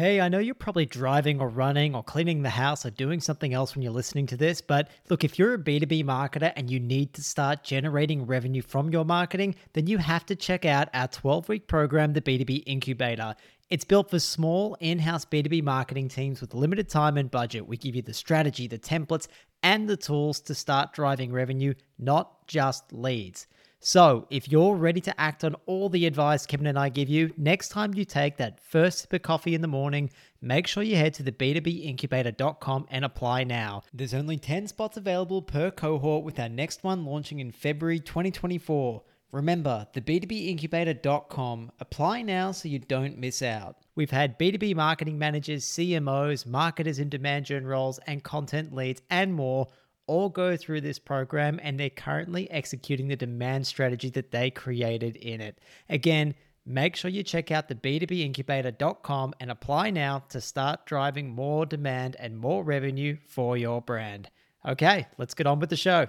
Hey, I know you're probably driving or running or cleaning the house or doing something else when you're listening to this, but look, if you're a B2B marketer and you need to start generating revenue from your marketing, then you have to check out our 12 week program, the B2B Incubator. It's built for small in house B2B marketing teams with limited time and budget. We give you the strategy, the templates, and the tools to start driving revenue, not just leads. So, if you're ready to act on all the advice Kevin and I give you, next time you take that first sip of coffee in the morning, make sure you head to the b2bincubator.com and apply now. There's only 10 spots available per cohort with our next one launching in February 2024. Remember, the b2bincubator.com. Apply now so you don't miss out. We've had B2B marketing managers, CMOs, marketers in demand gen roles, and content leads, and more all go through this program and they're currently executing the demand strategy that they created in it. Again, make sure you check out the b2bincubator.com and apply now to start driving more demand and more revenue for your brand. Okay, let's get on with the show.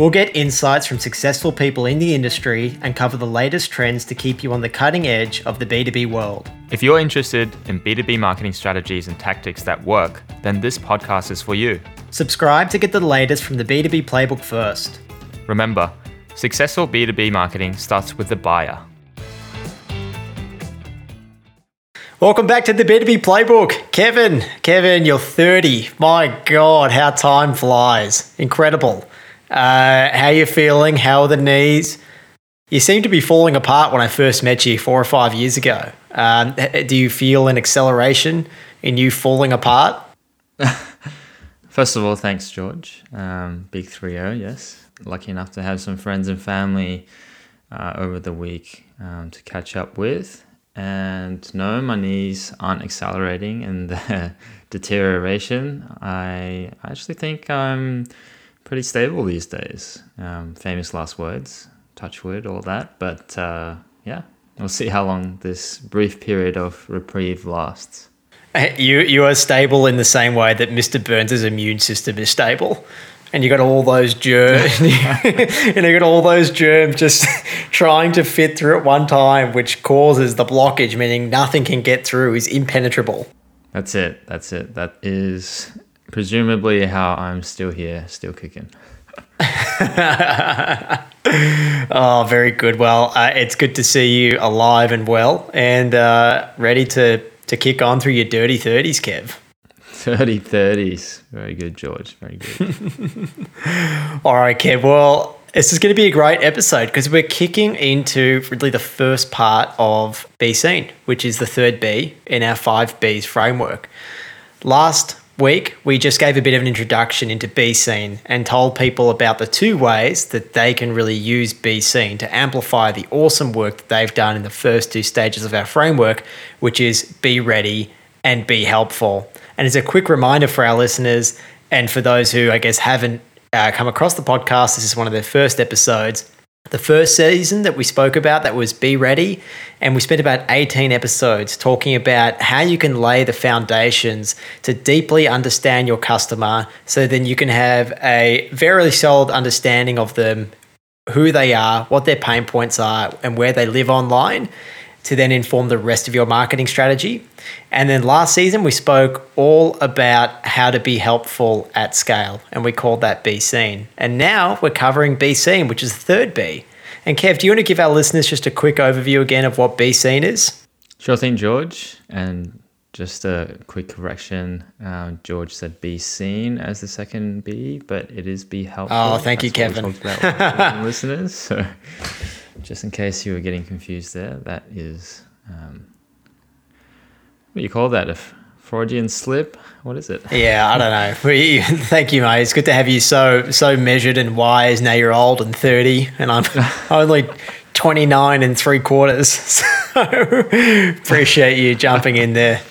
We'll get insights from successful people in the industry and cover the latest trends to keep you on the cutting edge of the B2B world. If you're interested in B2B marketing strategies and tactics that work, then this podcast is for you. Subscribe to get the latest from the B2B playbook first. Remember, successful B2B marketing starts with the buyer. Welcome back to the B2B playbook. Kevin, Kevin, you're 30. My God, how time flies. Incredible. Uh, how you feeling? How are the knees? You seem to be falling apart when I first met you four or five years ago. Um, do you feel an acceleration in you falling apart? First of all, thanks, George. Um, big 3 0, yes. Lucky enough to have some friends and family uh, over the week um, to catch up with. And no, my knees aren't accelerating in the deterioration. I actually think I'm pretty stable these days. Um, famous last words, touch wood, all that. But uh, yeah, we'll see how long this brief period of reprieve lasts. You you are stable in the same way that Mr. Burns' immune system is stable. And you got all those germs, and you got all those germs just trying to fit through at one time, which causes the blockage, meaning nothing can get through, is impenetrable. That's it. That's it. That is presumably how I'm still here, still kicking. oh, very good. Well, uh, it's good to see you alive and well and uh, ready to, to kick on through your dirty 30s, Kev. Dirty 30s. Very good, George. Very good. All right, Kev. Well, this is going to be a great episode because we're kicking into really the first part of B Seen, which is the third B in our five Bs framework. Last week, we just gave a bit of an introduction into Be Seen and told people about the two ways that they can really use Be Seen to amplify the awesome work that they've done in the first two stages of our framework, which is Be Ready and Be Helpful. And as a quick reminder for our listeners, and for those who I guess haven't uh, come across the podcast, this is one of their first episodes the first season that we spoke about that was Be Ready. And we spent about 18 episodes talking about how you can lay the foundations to deeply understand your customer so then you can have a very solid understanding of them, who they are, what their pain points are, and where they live online to then inform the rest of your marketing strategy. And then last season, we spoke all about how to be helpful at scale, and we called that Be Seen. And now we're covering Be Seen, which is the third B. And Kev, do you want to give our listeners just a quick overview again of what Be Seen is? Sure thing, George. And just a quick correction uh, George said be seen as the second B, but it is be helpful. Oh, thank That's you, Kevin. listeners. So just in case you were getting confused there, that is um, what do you call that? A Freudian slip? What is it? Yeah, I don't know. thank you, mate. It's good to have you so so measured and wise. Now you're old and thirty, and I'm only 29 and three quarters. So appreciate you jumping in there.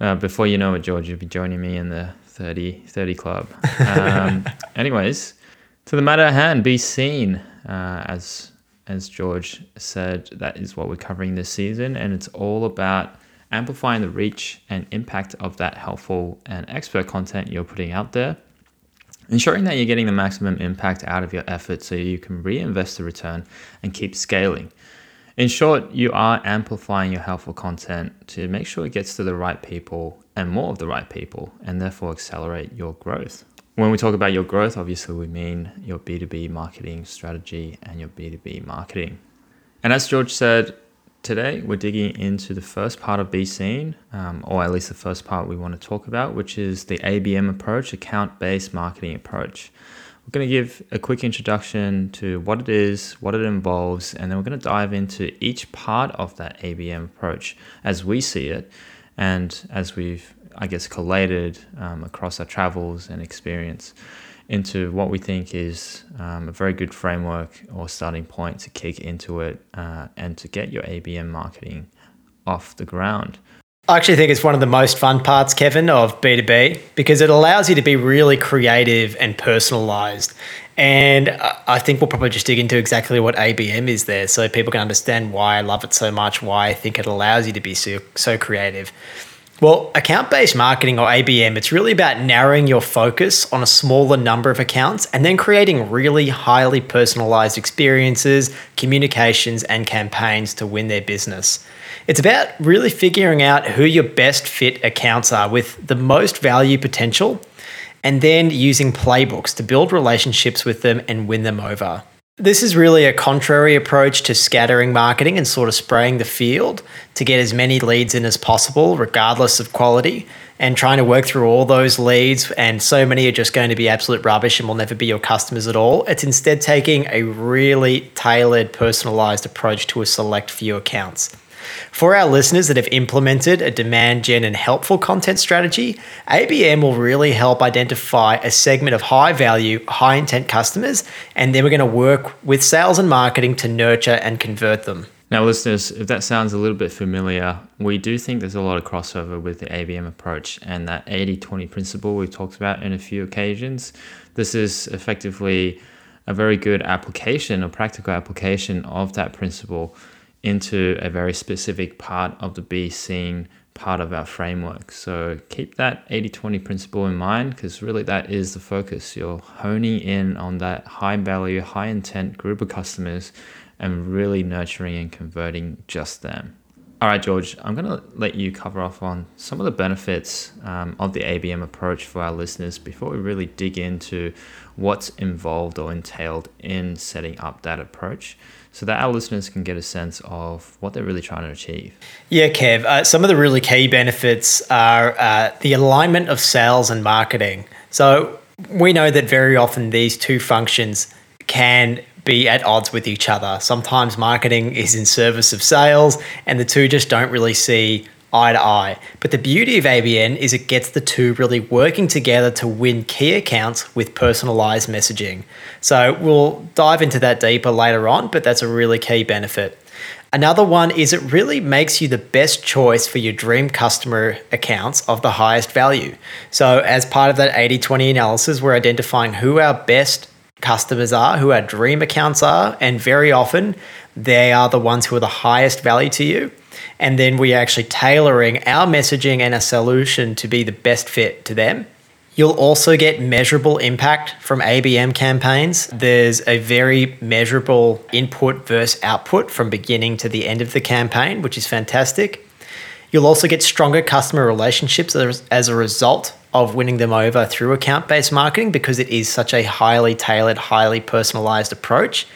Uh, before you know it, George, you'll be joining me in the 30, 30 club. Um, anyways, to the matter at hand, be seen. Uh, as as George said, that is what we're covering this season, and it's all about amplifying the reach and impact of that helpful and expert content you're putting out there ensuring that you're getting the maximum impact out of your effort so you can reinvest the return and keep scaling. In short, you are amplifying your helpful content to make sure it gets to the right people and more of the right people, and therefore accelerate your growth. When we talk about your growth, obviously we mean your B2B marketing strategy and your B2B marketing. And as George said, Today, we're digging into the first part of Be Seen, um, or at least the first part we want to talk about, which is the ABM approach, account based marketing approach. We're going to give a quick introduction to what it is, what it involves, and then we're going to dive into each part of that ABM approach as we see it and as we've, I guess, collated um, across our travels and experience into what we think is um, a very good framework or starting point to kick into it uh, and to get your ABM marketing off the ground. I actually think it's one of the most fun parts, Kevin, of B2B because it allows you to be really creative and personalized. And I think we'll probably just dig into exactly what ABM is there so people can understand why I love it so much, why I think it allows you to be so, so creative. Well, account based marketing or ABM, it's really about narrowing your focus on a smaller number of accounts and then creating really highly personalized experiences, communications, and campaigns to win their business. It's about really figuring out who your best fit accounts are with the most value potential and then using playbooks to build relationships with them and win them over. This is really a contrary approach to scattering marketing and sort of spraying the field to get as many leads in as possible, regardless of quality, and trying to work through all those leads. And so many are just going to be absolute rubbish and will never be your customers at all. It's instead taking a really tailored, personalized approach to a select few accounts. For our listeners that have implemented a demand gen and helpful content strategy, ABM will really help identify a segment of high value, high intent customers, and then we're going to work with sales and marketing to nurture and convert them. Now, listeners, if that sounds a little bit familiar, we do think there's a lot of crossover with the ABM approach and that 80 20 principle we've talked about in a few occasions. This is effectively a very good application or practical application of that principle into a very specific part of the Be Seen part of our framework. So keep that 80 20 principle in mind because really that is the focus. You're honing in on that high value, high intent group of customers and really nurturing and converting just them. All right, George, I'm going to let you cover off on some of the benefits um, of the ABM approach for our listeners before we really dig into what's involved or entailed in setting up that approach so that our listeners can get a sense of what they're really trying to achieve. Yeah, Kev. Uh, some of the really key benefits are uh, the alignment of sales and marketing. So we know that very often these two functions can be at odds with each other. Sometimes marketing is in service of sales, and the two just don't really see eye to eye. But the beauty of ABM is it gets the two really working together to win key accounts with personalized messaging. So we'll dive into that deeper later on, but that's a really key benefit. Another one is it really makes you the best choice for your dream customer accounts of the highest value. So, as part of that 80 20 analysis, we're identifying who our best customers are, who our dream accounts are, and very often they are the ones who are the highest value to you and then we're actually tailoring our messaging and a solution to be the best fit to them. You'll also get measurable impact from ABM campaigns. There's a very measurable input versus output from beginning to the end of the campaign, which is fantastic. You'll also get stronger customer relationships as a result of winning them over through account based marketing because it is such a highly tailored, highly personalized approach.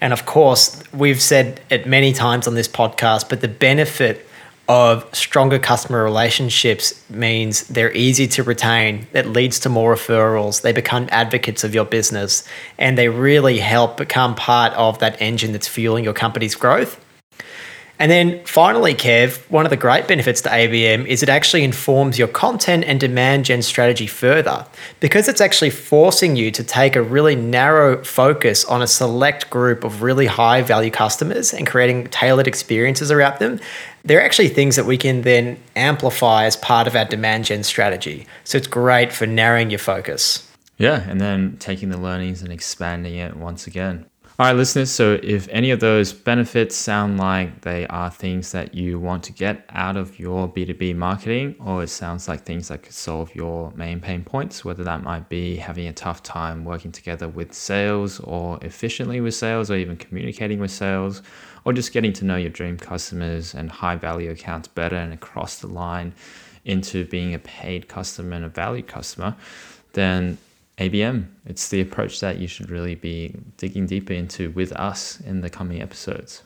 And of course, we've said it many times on this podcast, but the benefit of stronger customer relationships means they're easy to retain. It leads to more referrals. They become advocates of your business and they really help become part of that engine that's fueling your company's growth. And then finally, Kev, one of the great benefits to ABM is it actually informs your content and demand gen strategy further because it's actually forcing you to take a really narrow focus on a select group of really high value customers and creating tailored experiences around them. They're actually things that we can then amplify as part of our demand gen strategy. So it's great for narrowing your focus. Yeah, and then taking the learnings and expanding it once again. All right, listeners. So, if any of those benefits sound like they are things that you want to get out of your B2B marketing, or it sounds like things that could solve your main pain points, whether that might be having a tough time working together with sales or efficiently with sales, or even communicating with sales, or just getting to know your dream customers and high value accounts better and across the line into being a paid customer and a valued customer, then ABM. It's the approach that you should really be digging deeper into with us in the coming episodes.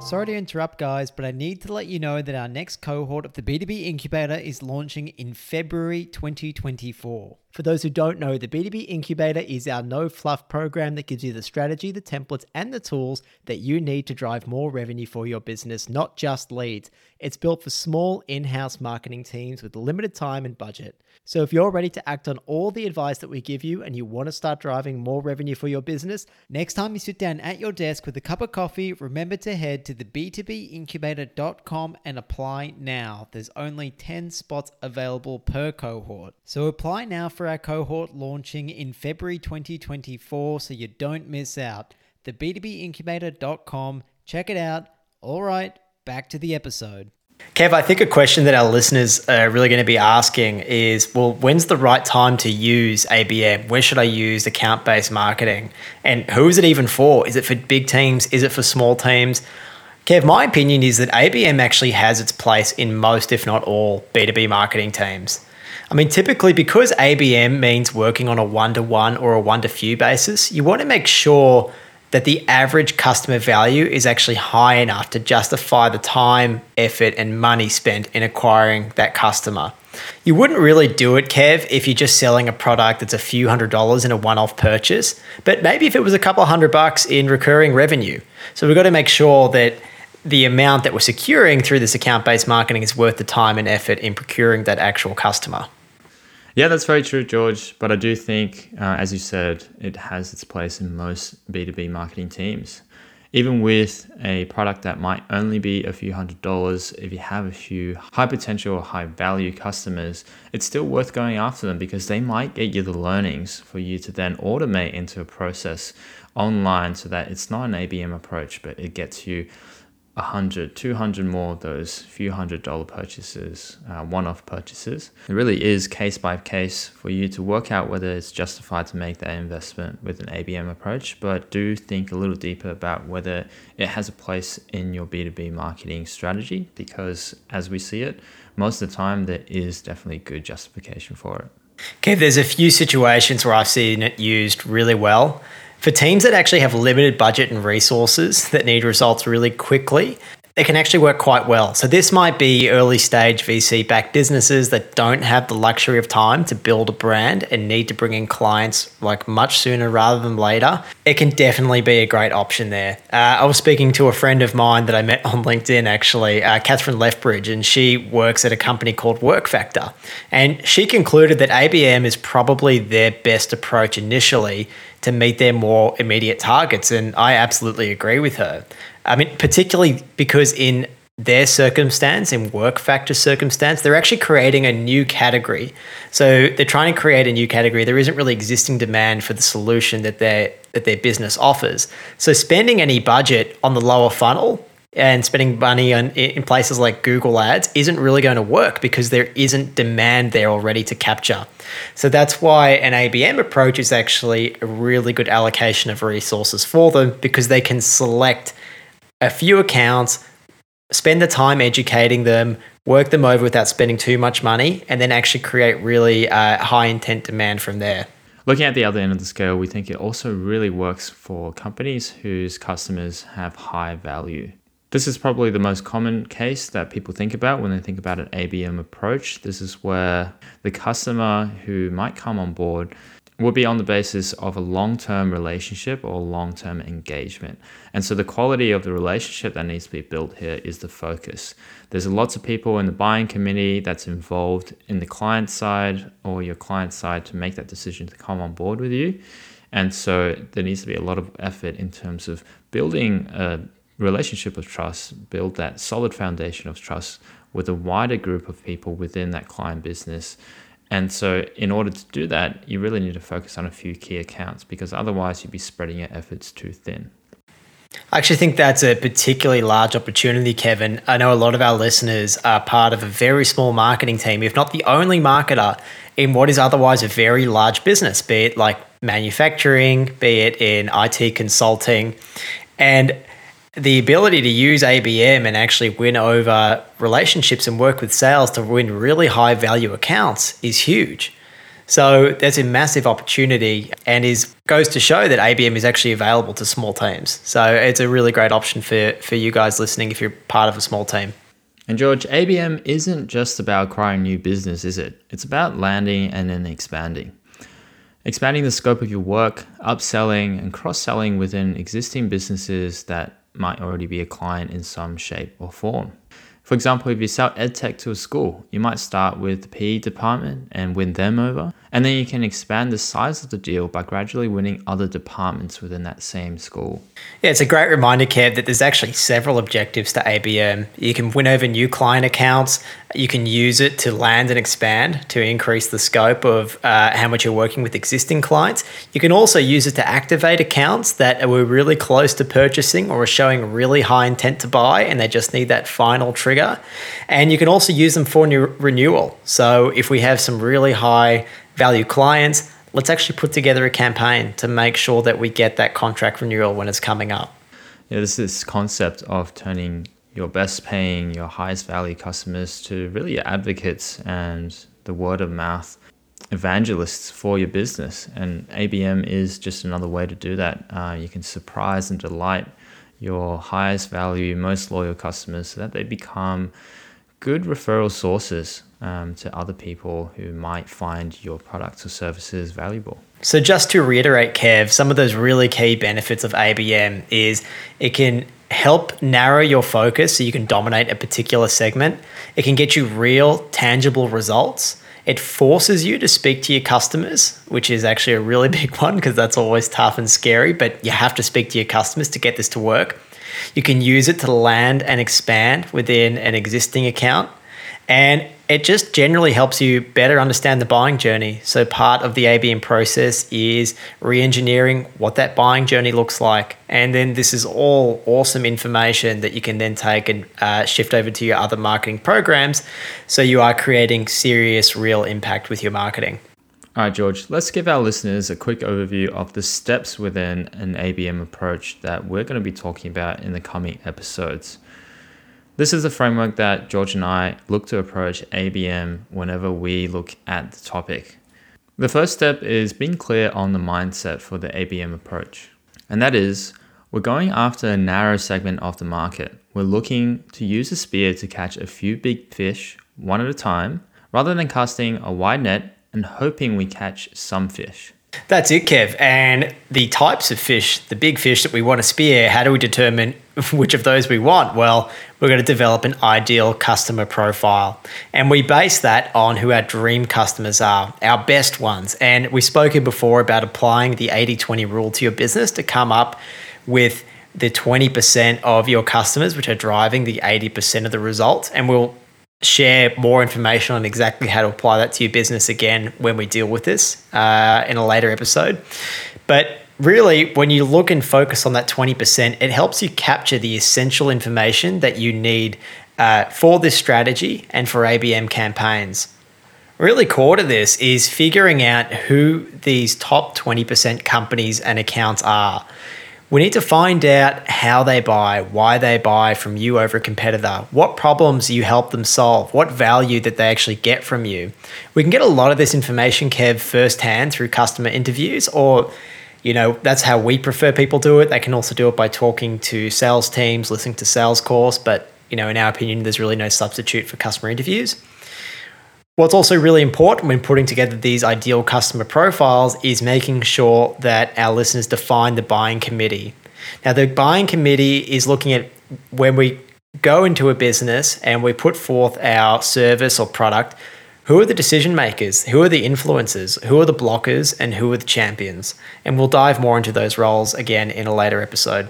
Sorry to interrupt, guys, but I need to let you know that our next cohort of the B2B Incubator is launching in February 2024. For those who don't know, the B2B Incubator is our no fluff program that gives you the strategy, the templates, and the tools that you need to drive more revenue for your business, not just leads. It's built for small in house marketing teams with limited time and budget. So if you're ready to act on all the advice that we give you and you want to start driving more revenue for your business, next time you sit down at your desk with a cup of coffee, remember to head to the b2bincubator.com and apply now. There's only 10 spots available per cohort. So apply now for our cohort launching in February 2024 so you don't miss out. The b2bincubator.com. Check it out. All right, back to the episode. Kev, I think a question that our listeners are really going to be asking is well, when's the right time to use ABM? Where should I use account based marketing? And who is it even for? Is it for big teams? Is it for small teams? Kev, my opinion is that ABM actually has its place in most, if not all, B2B marketing teams. I mean, typically because ABM means working on a one to one or a one to few basis, you want to make sure that the average customer value is actually high enough to justify the time, effort, and money spent in acquiring that customer. You wouldn't really do it, Kev, if you're just selling a product that's a few hundred dollars in a one off purchase, but maybe if it was a couple hundred bucks in recurring revenue. So we've got to make sure that the amount that we're securing through this account based marketing is worth the time and effort in procuring that actual customer. Yeah, that's very true, George. But I do think, uh, as you said, it has its place in most B2B marketing teams. Even with a product that might only be a few hundred dollars, if you have a few high potential or high value customers, it's still worth going after them because they might get you the learnings for you to then automate into a process online so that it's not an ABM approach, but it gets you 100, 200 more of those few hundred dollar purchases, uh, one off purchases. It really is case by case for you to work out whether it's justified to make that investment with an ABM approach, but do think a little deeper about whether it has a place in your B2B marketing strategy because as we see it, most of the time there is definitely good justification for it. Okay, there's a few situations where I've seen it used really well. For teams that actually have limited budget and resources that need results really quickly, it can actually work quite well. So this might be early stage VC backed businesses that don't have the luxury of time to build a brand and need to bring in clients like much sooner rather than later. It can definitely be a great option there. Uh, I was speaking to a friend of mine that I met on LinkedIn actually, uh, Catherine Lethbridge, and she works at a company called Work Factor. And she concluded that ABM is probably their best approach initially to meet their more immediate targets. And I absolutely agree with her. I mean, particularly because in their circumstance, in work factor circumstance, they're actually creating a new category. So they're trying to create a new category. There isn't really existing demand for the solution that their that their business offers. So spending any budget on the lower funnel and spending money on in places like Google Ads isn't really going to work because there isn't demand there already to capture. So that's why an ABM approach is actually a really good allocation of resources for them because they can select a few accounts, spend the time educating them, work them over without spending too much money, and then actually create really uh, high intent demand from there. Looking at the other end of the scale, we think it also really works for companies whose customers have high value. This is probably the most common case that people think about when they think about an ABM approach. This is where the customer who might come on board will be on the basis of a long term relationship or long term engagement. And so the quality of the relationship that needs to be built here is the focus. There's lots of people in the buying committee that's involved in the client side or your client side to make that decision to come on board with you. And so there needs to be a lot of effort in terms of building a relationship of trust, build that solid foundation of trust with a wider group of people within that client business. And so, in order to do that, you really need to focus on a few key accounts because otherwise, you'd be spreading your efforts too thin. I actually think that's a particularly large opportunity, Kevin. I know a lot of our listeners are part of a very small marketing team, if not the only marketer in what is otherwise a very large business, be it like manufacturing, be it in IT consulting. And the ability to use ABM and actually win over relationships and work with sales to win really high value accounts is huge. So there's a massive opportunity and is goes to show that ABM is actually available to small teams. So it's a really great option for, for you guys listening if you're part of a small team. And George, ABM isn't just about acquiring new business, is it? It's about landing and then expanding. Expanding the scope of your work, upselling and cross selling within existing businesses that might already be a client in some shape or form. For example, if you sell EdTech to a school, you might start with the PE department and win them over, and then you can expand the size of the deal by gradually winning other departments within that same school. Yeah, it's a great reminder, Kev, that there's actually several objectives to ABM. You can win over new client accounts, you can use it to land and expand to increase the scope of uh, how much you're working with existing clients. You can also use it to activate accounts that were really close to purchasing or are showing really high intent to buy and they just need that final trigger. And you can also use them for new renewal. So if we have some really high value clients, let's actually put together a campaign to make sure that we get that contract renewal when it's coming up. Yeah, this is concept of turning your best paying, your highest value customers to really advocates and the word of mouth evangelists for your business. And ABM is just another way to do that. Uh, you can surprise and delight your highest value, most loyal customers so that they become good referral sources um, to other people who might find your products or services valuable. So, just to reiterate, Kev, some of those really key benefits of ABM is it can help narrow your focus so you can dominate a particular segment. It can get you real, tangible results. It forces you to speak to your customers, which is actually a really big one because that's always tough and scary, but you have to speak to your customers to get this to work. You can use it to land and expand within an existing account. And it just generally helps you better understand the buying journey. So, part of the ABM process is re engineering what that buying journey looks like. And then this is all awesome information that you can then take and uh, shift over to your other marketing programs. So, you are creating serious, real impact with your marketing. All right, George, let's give our listeners a quick overview of the steps within an ABM approach that we're going to be talking about in the coming episodes. This is the framework that George and I look to approach ABM whenever we look at the topic. The first step is being clear on the mindset for the ABM approach. And that is, we're going after a narrow segment of the market. We're looking to use a spear to catch a few big fish one at a time, rather than casting a wide net and hoping we catch some fish. That's it, Kev. And the types of fish, the big fish that we want to spear, how do we determine which of those we want? Well, we're going to develop an ideal customer profile. And we base that on who our dream customers are, our best ones. And we've spoken before about applying the 80 20 rule to your business to come up with the 20% of your customers, which are driving the 80% of the results. And we'll share more information on exactly how to apply that to your business again when we deal with this uh, in a later episode. But really, when you look and focus on that 20%, it helps you capture the essential information that you need uh, for this strategy and for ABM campaigns. Really, core to this is figuring out who these top 20% companies and accounts are. We need to find out how they buy, why they buy from you over a competitor, what problems you help them solve, what value that they actually get from you. We can get a lot of this information, Kev, firsthand through customer interviews, or, you know, that's how we prefer people do it. They can also do it by talking to sales teams, listening to sales calls, but, you know, in our opinion, there's really no substitute for customer interviews. What's also really important when putting together these ideal customer profiles is making sure that our listeners define the buying committee. Now, the buying committee is looking at when we go into a business and we put forth our service or product, who are the decision makers? Who are the influencers? Who are the blockers? And who are the champions? And we'll dive more into those roles again in a later episode.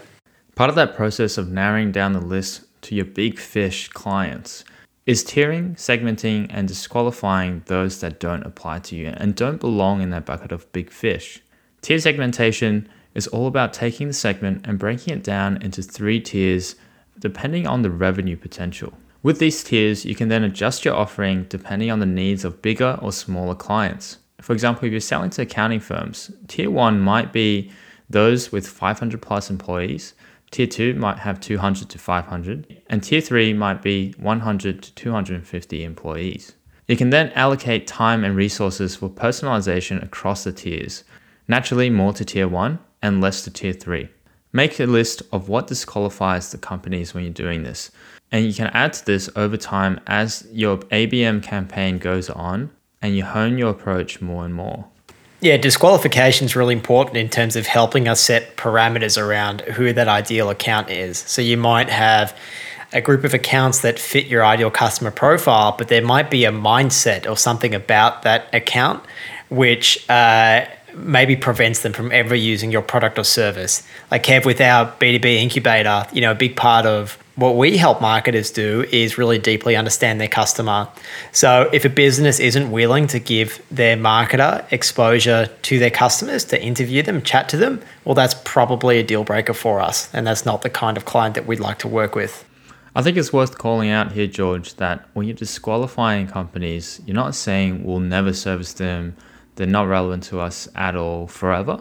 Part of that process of narrowing down the list to your big fish clients is tiering, segmenting, and disqualifying those that don't apply to you and don't belong in that bucket of big fish. Tier segmentation is all about taking the segment and breaking it down into three tiers depending on the revenue potential. With these tiers, you can then adjust your offering depending on the needs of bigger or smaller clients. For example, if you're selling to accounting firms, tier 1 might be those with 500 plus employees, Tier 2 might have 200 to 500, and Tier 3 might be 100 to 250 employees. You can then allocate time and resources for personalization across the tiers, naturally more to Tier 1 and less to Tier 3. Make a list of what disqualifies the companies when you're doing this, and you can add to this over time as your ABM campaign goes on and you hone your approach more and more. Yeah, disqualification is really important in terms of helping us set parameters around who that ideal account is. So you might have a group of accounts that fit your ideal customer profile, but there might be a mindset or something about that account which uh, maybe prevents them from ever using your product or service. Like Kev, with our B2B incubator, you know, a big part of what we help marketers do is really deeply understand their customer. So if a business isn't willing to give their marketer exposure to their customers, to interview them, chat to them, well, that's probably a deal breaker for us. And that's not the kind of client that we'd like to work with. I think it's worth calling out here, George, that when you're disqualifying companies, you're not saying we'll never service them, they're not relevant to us at all forever.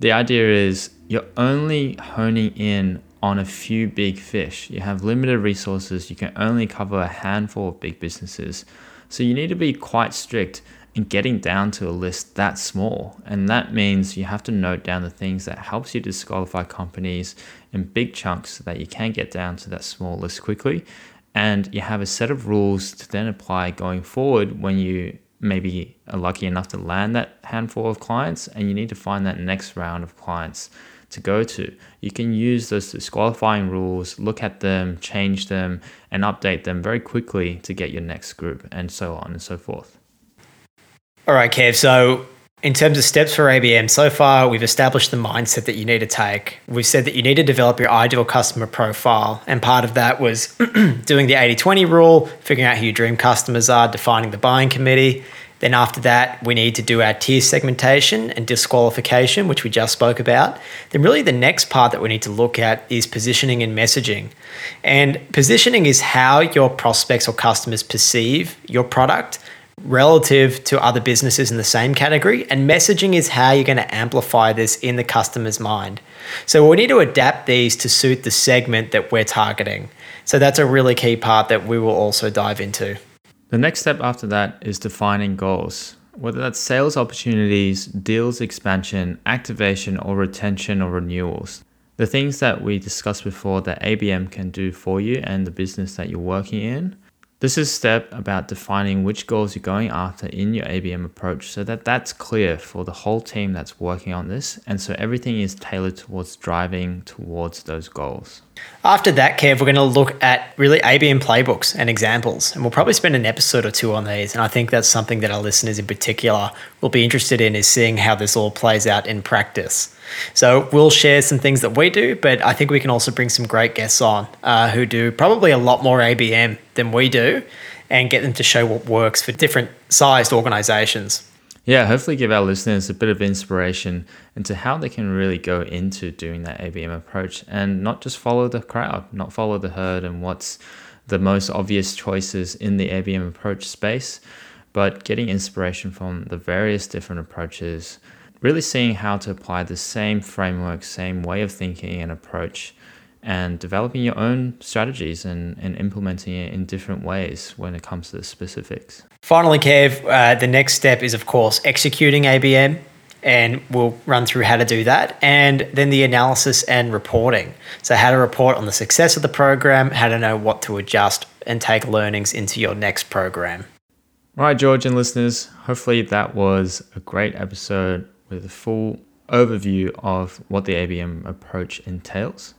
The idea is you're only honing in on a few big fish. You have limited resources, you can only cover a handful of big businesses. So you need to be quite strict in getting down to a list that small. And that means you have to note down the things that helps you disqualify companies in big chunks so that you can get down to that small list quickly. And you have a set of rules to then apply going forward when you maybe are lucky enough to land that handful of clients and you need to find that next round of clients to go to. You can use those disqualifying rules, look at them, change them, and update them very quickly to get your next group, and so on and so forth. All right, Kev. So, in terms of steps for ABM, so far we've established the mindset that you need to take. We've said that you need to develop your ideal customer profile, and part of that was doing the 80 20 rule, figuring out who your dream customers are, defining the buying committee, then after that, we need to do our tier segmentation and disqualification, which we just spoke about. Then really the next part that we need to look at is positioning and messaging. And positioning is how your prospects or customers perceive your product relative to other businesses in the same category. And messaging is how you're going to amplify this in the customer's mind. So we need to adapt these to suit the segment that we're targeting. So that's a really key part that we will also dive into. The next step after that is defining goals. Whether that's sales opportunities, deals expansion, activation, or retention or renewals. The things that we discussed before that ABM can do for you and the business that you're working in this is step about defining which goals you're going after in your ABM approach so that that's clear for the whole team that's working on this and so everything is tailored towards driving towards those goals. After that, Kev, we're going to look at really ABM playbooks and examples, and we'll probably spend an episode or two on these. And I think that's something that our listeners in particular will be interested in is seeing how this all plays out in practice. So we'll share some things that we do, but I think we can also bring some great guests on uh, who do probably a lot more ABM than we do and get them to show what works for different sized organizations. Yeah, hopefully give our listeners a bit of inspiration into how they can really go into doing that ABM approach and not just follow the crowd, not follow the herd and what's the most obvious choices in the ABM approach space, but getting inspiration from the various different approaches really seeing how to apply the same framework, same way of thinking and approach, and developing your own strategies and, and implementing it in different ways when it comes to the specifics. Finally, Kev, uh, the next step is, of course, executing ABM. And we'll run through how to do that. And then the analysis and reporting. So, how to report on the success of the program, how to know what to adjust and take learnings into your next program. All right, George and listeners, hopefully that was a great episode with a full overview of what the ABM approach entails.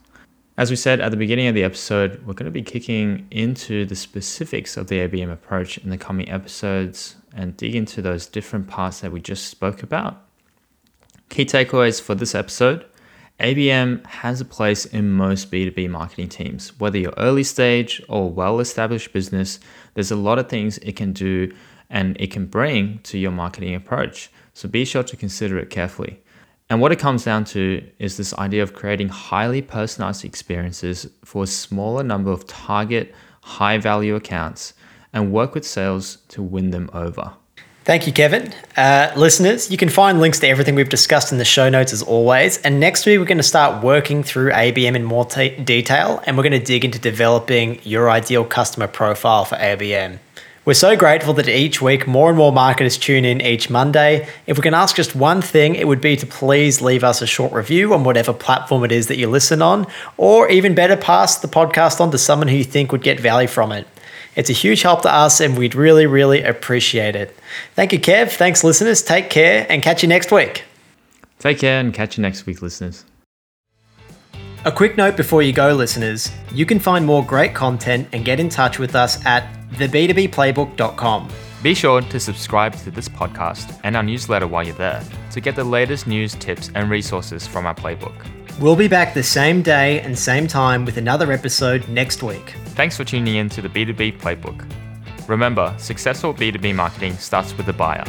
As we said at the beginning of the episode, we're going to be kicking into the specifics of the ABM approach in the coming episodes and dig into those different parts that we just spoke about. Key takeaways for this episode ABM has a place in most B2B marketing teams. Whether you're early stage or well established business, there's a lot of things it can do and it can bring to your marketing approach. So be sure to consider it carefully. And what it comes down to is this idea of creating highly personalized experiences for a smaller number of target, high value accounts and work with sales to win them over. Thank you, Kevin. Uh, listeners, you can find links to everything we've discussed in the show notes as always. And next week, we're going to start working through ABM in more t- detail and we're going to dig into developing your ideal customer profile for ABM. We're so grateful that each week more and more marketers tune in each Monday. If we can ask just one thing, it would be to please leave us a short review on whatever platform it is that you listen on, or even better, pass the podcast on to someone who you think would get value from it. It's a huge help to us, and we'd really, really appreciate it. Thank you, Kev. Thanks, listeners. Take care and catch you next week. Take care and catch you next week, listeners. A quick note before you go, listeners you can find more great content and get in touch with us at theb2bplaybook.com. Be sure to subscribe to this podcast and our newsletter while you're there to get the latest news, tips, and resources from our playbook. We'll be back the same day and same time with another episode next week. Thanks for tuning in to the B2B Playbook. Remember, successful B2B marketing starts with the buyer.